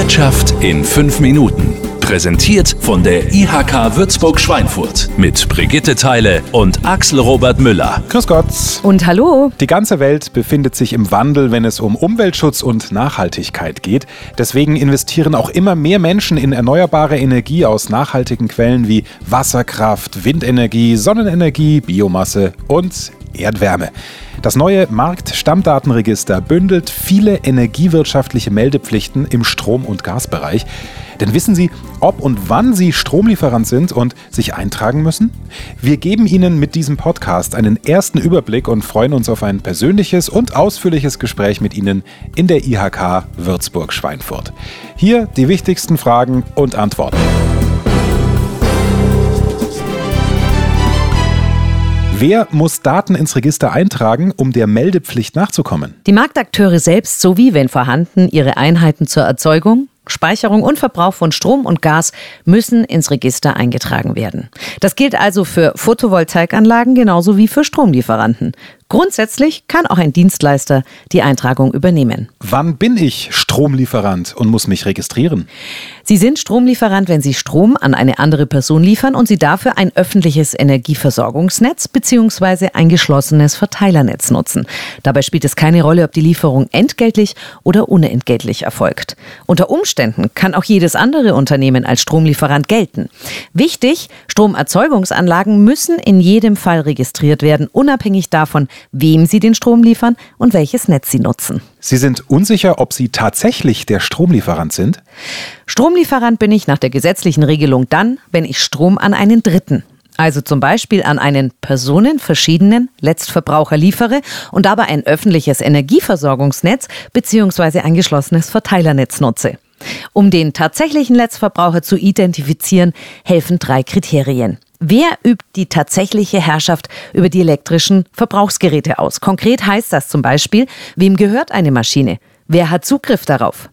Wirtschaft in fünf Minuten. Präsentiert von der IHK Würzburg-Schweinfurt mit Brigitte Teile und Axel Robert Müller. Grüß Gott. Und hallo. Die ganze Welt befindet sich im Wandel, wenn es um Umweltschutz und Nachhaltigkeit geht. Deswegen investieren auch immer mehr Menschen in erneuerbare Energie aus nachhaltigen Quellen wie Wasserkraft, Windenergie, Sonnenenergie, Biomasse und Erdwärme. Das neue Marktstammdatenregister bündelt viele energiewirtschaftliche Meldepflichten im Strom- und Gasbereich. Denn wissen Sie, ob und wann Sie Stromlieferant sind und sich eintragen müssen? Wir geben Ihnen mit diesem Podcast einen ersten Überblick und freuen uns auf ein persönliches und ausführliches Gespräch mit Ihnen in der IHK Würzburg-Schweinfurt. Hier die wichtigsten Fragen und Antworten. Wer muss Daten ins Register eintragen, um der Meldepflicht nachzukommen? Die Marktakteure selbst sowie, wenn vorhanden, ihre Einheiten zur Erzeugung, Speicherung und Verbrauch von Strom und Gas müssen ins Register eingetragen werden. Das gilt also für Photovoltaikanlagen genauso wie für Stromlieferanten. Grundsätzlich kann auch ein Dienstleister die Eintragung übernehmen. Wann bin ich Stromlieferant und muss mich registrieren? Sie sind Stromlieferant, wenn Sie Strom an eine andere Person liefern und Sie dafür ein öffentliches Energieversorgungsnetz bzw. ein geschlossenes Verteilernetz nutzen. Dabei spielt es keine Rolle, ob die Lieferung entgeltlich oder unentgeltlich erfolgt. Unter Umständen kann auch jedes andere Unternehmen als Stromlieferant gelten. Wichtig, Stromerzeugungsanlagen müssen in jedem Fall registriert werden, unabhängig davon, wem sie den Strom liefern und welches Netz sie nutzen. Sie sind unsicher, ob Sie tatsächlich der Stromlieferant sind? Stromlieferant bin ich nach der gesetzlichen Regelung dann, wenn ich Strom an einen Dritten, also zum Beispiel an einen personenverschiedenen Letztverbraucher liefere und dabei ein öffentliches Energieversorgungsnetz bzw. ein geschlossenes Verteilernetz nutze. Um den tatsächlichen Letztverbraucher zu identifizieren, helfen drei Kriterien. Wer übt die tatsächliche Herrschaft über die elektrischen Verbrauchsgeräte aus? Konkret heißt das zum Beispiel, wem gehört eine Maschine? Wer hat Zugriff darauf?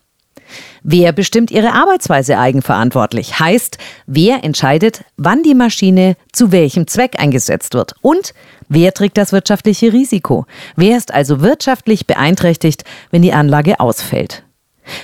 Wer bestimmt ihre Arbeitsweise eigenverantwortlich? Heißt, wer entscheidet, wann die Maschine zu welchem Zweck eingesetzt wird? Und wer trägt das wirtschaftliche Risiko? Wer ist also wirtschaftlich beeinträchtigt, wenn die Anlage ausfällt?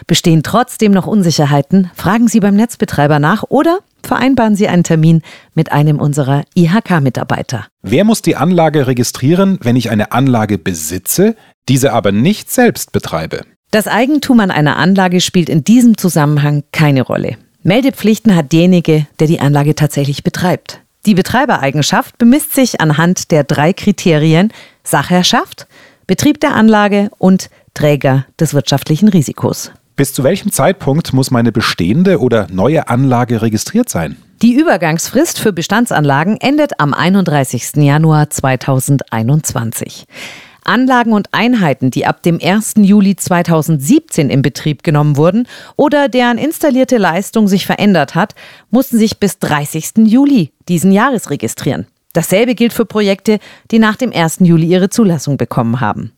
Bestehen trotzdem noch Unsicherheiten? Fragen Sie beim Netzbetreiber nach oder vereinbaren Sie einen Termin mit einem unserer IHK-Mitarbeiter. Wer muss die Anlage registrieren, wenn ich eine Anlage besitze, diese aber nicht selbst betreibe? Das Eigentum an einer Anlage spielt in diesem Zusammenhang keine Rolle. Meldepflichten hat derjenige, der die Anlage tatsächlich betreibt. Die Betreibereigenschaft bemisst sich anhand der drei Kriterien Sachherrschaft, Betrieb der Anlage und Träger des wirtschaftlichen Risikos. Bis zu welchem Zeitpunkt muss meine bestehende oder neue Anlage registriert sein? Die Übergangsfrist für Bestandsanlagen endet am 31. Januar 2021. Anlagen und Einheiten, die ab dem 1. Juli 2017 in Betrieb genommen wurden oder deren installierte Leistung sich verändert hat, mussten sich bis 30. Juli diesen Jahres registrieren. Dasselbe gilt für Projekte, die nach dem 1. Juli ihre Zulassung bekommen haben.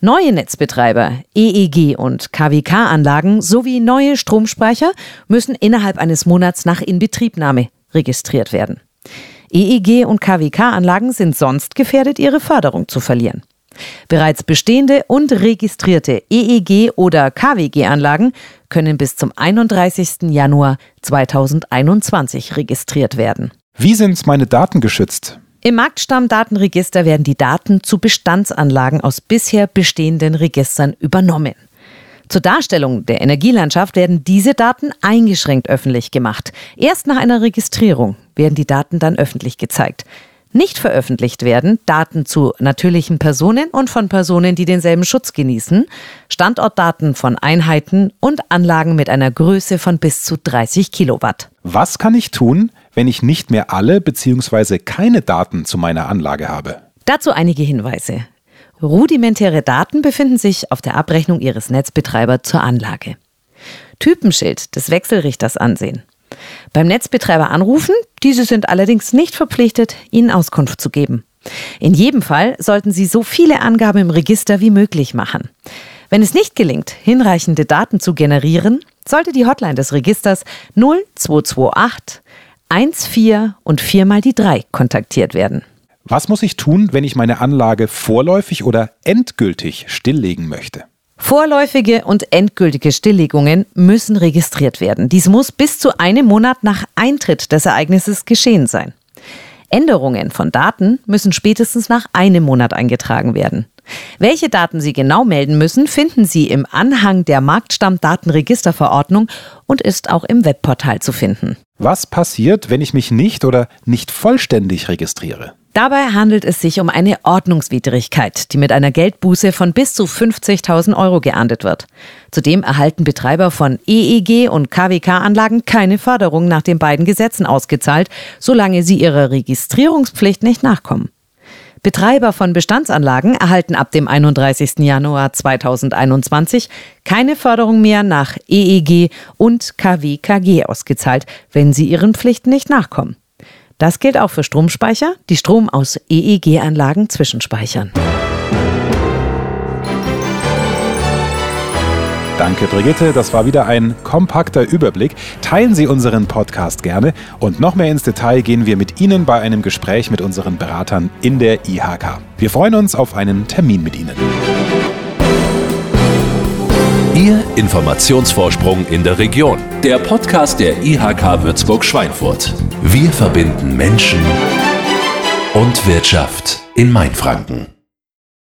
Neue Netzbetreiber, EEG und KWK-Anlagen sowie neue Stromspeicher müssen innerhalb eines Monats nach Inbetriebnahme registriert werden. EEG und KWK-Anlagen sind sonst gefährdet, ihre Förderung zu verlieren. Bereits bestehende und registrierte EEG oder KWG-Anlagen können bis zum 31. Januar 2021 registriert werden. Wie sind meine Daten geschützt? Im Marktstammdatenregister werden die Daten zu Bestandsanlagen aus bisher bestehenden Registern übernommen. Zur Darstellung der Energielandschaft werden diese Daten eingeschränkt öffentlich gemacht. Erst nach einer Registrierung werden die Daten dann öffentlich gezeigt. Nicht veröffentlicht werden Daten zu natürlichen Personen und von Personen, die denselben Schutz genießen, Standortdaten von Einheiten und Anlagen mit einer Größe von bis zu 30 Kilowatt. Was kann ich tun, wenn ich nicht mehr alle bzw. keine Daten zu meiner Anlage habe? Dazu einige Hinweise. Rudimentäre Daten befinden sich auf der Abrechnung Ihres Netzbetreibers zur Anlage. Typenschild des Wechselrichters ansehen. Beim Netzbetreiber anrufen, diese sind allerdings nicht verpflichtet, Ihnen Auskunft zu geben. In jedem Fall sollten Sie so viele Angaben im Register wie möglich machen. Wenn es nicht gelingt, hinreichende Daten zu generieren, sollte die Hotline des Registers 0228 14 und 4 mal die 3 kontaktiert werden. Was muss ich tun, wenn ich meine Anlage vorläufig oder endgültig stilllegen möchte? Vorläufige und endgültige Stilllegungen müssen registriert werden. Dies muss bis zu einem Monat nach Eintritt des Ereignisses geschehen sein. Änderungen von Daten müssen spätestens nach einem Monat eingetragen werden. Welche Daten Sie genau melden müssen, finden Sie im Anhang der Marktstammdatenregisterverordnung und ist auch im Webportal zu finden. Was passiert, wenn ich mich nicht oder nicht vollständig registriere? Dabei handelt es sich um eine Ordnungswidrigkeit, die mit einer Geldbuße von bis zu 50.000 Euro geahndet wird. Zudem erhalten Betreiber von EEG und KWK-Anlagen keine Förderung nach den beiden Gesetzen ausgezahlt, solange sie ihrer Registrierungspflicht nicht nachkommen. Betreiber von Bestandsanlagen erhalten ab dem 31. Januar 2021 keine Förderung mehr nach EEG und KWKG ausgezahlt, wenn sie ihren Pflichten nicht nachkommen. Das gilt auch für Stromspeicher, die Strom aus EEG-Anlagen zwischenspeichern. Danke, Brigitte. Das war wieder ein kompakter Überblick. Teilen Sie unseren Podcast gerne. Und noch mehr ins Detail gehen wir mit Ihnen bei einem Gespräch mit unseren Beratern in der IHK. Wir freuen uns auf einen Termin mit Ihnen. Ihr Informationsvorsprung in der Region. Der Podcast der IHK Würzburg-Schweinfurt. Wir verbinden Menschen und Wirtschaft in Mainfranken.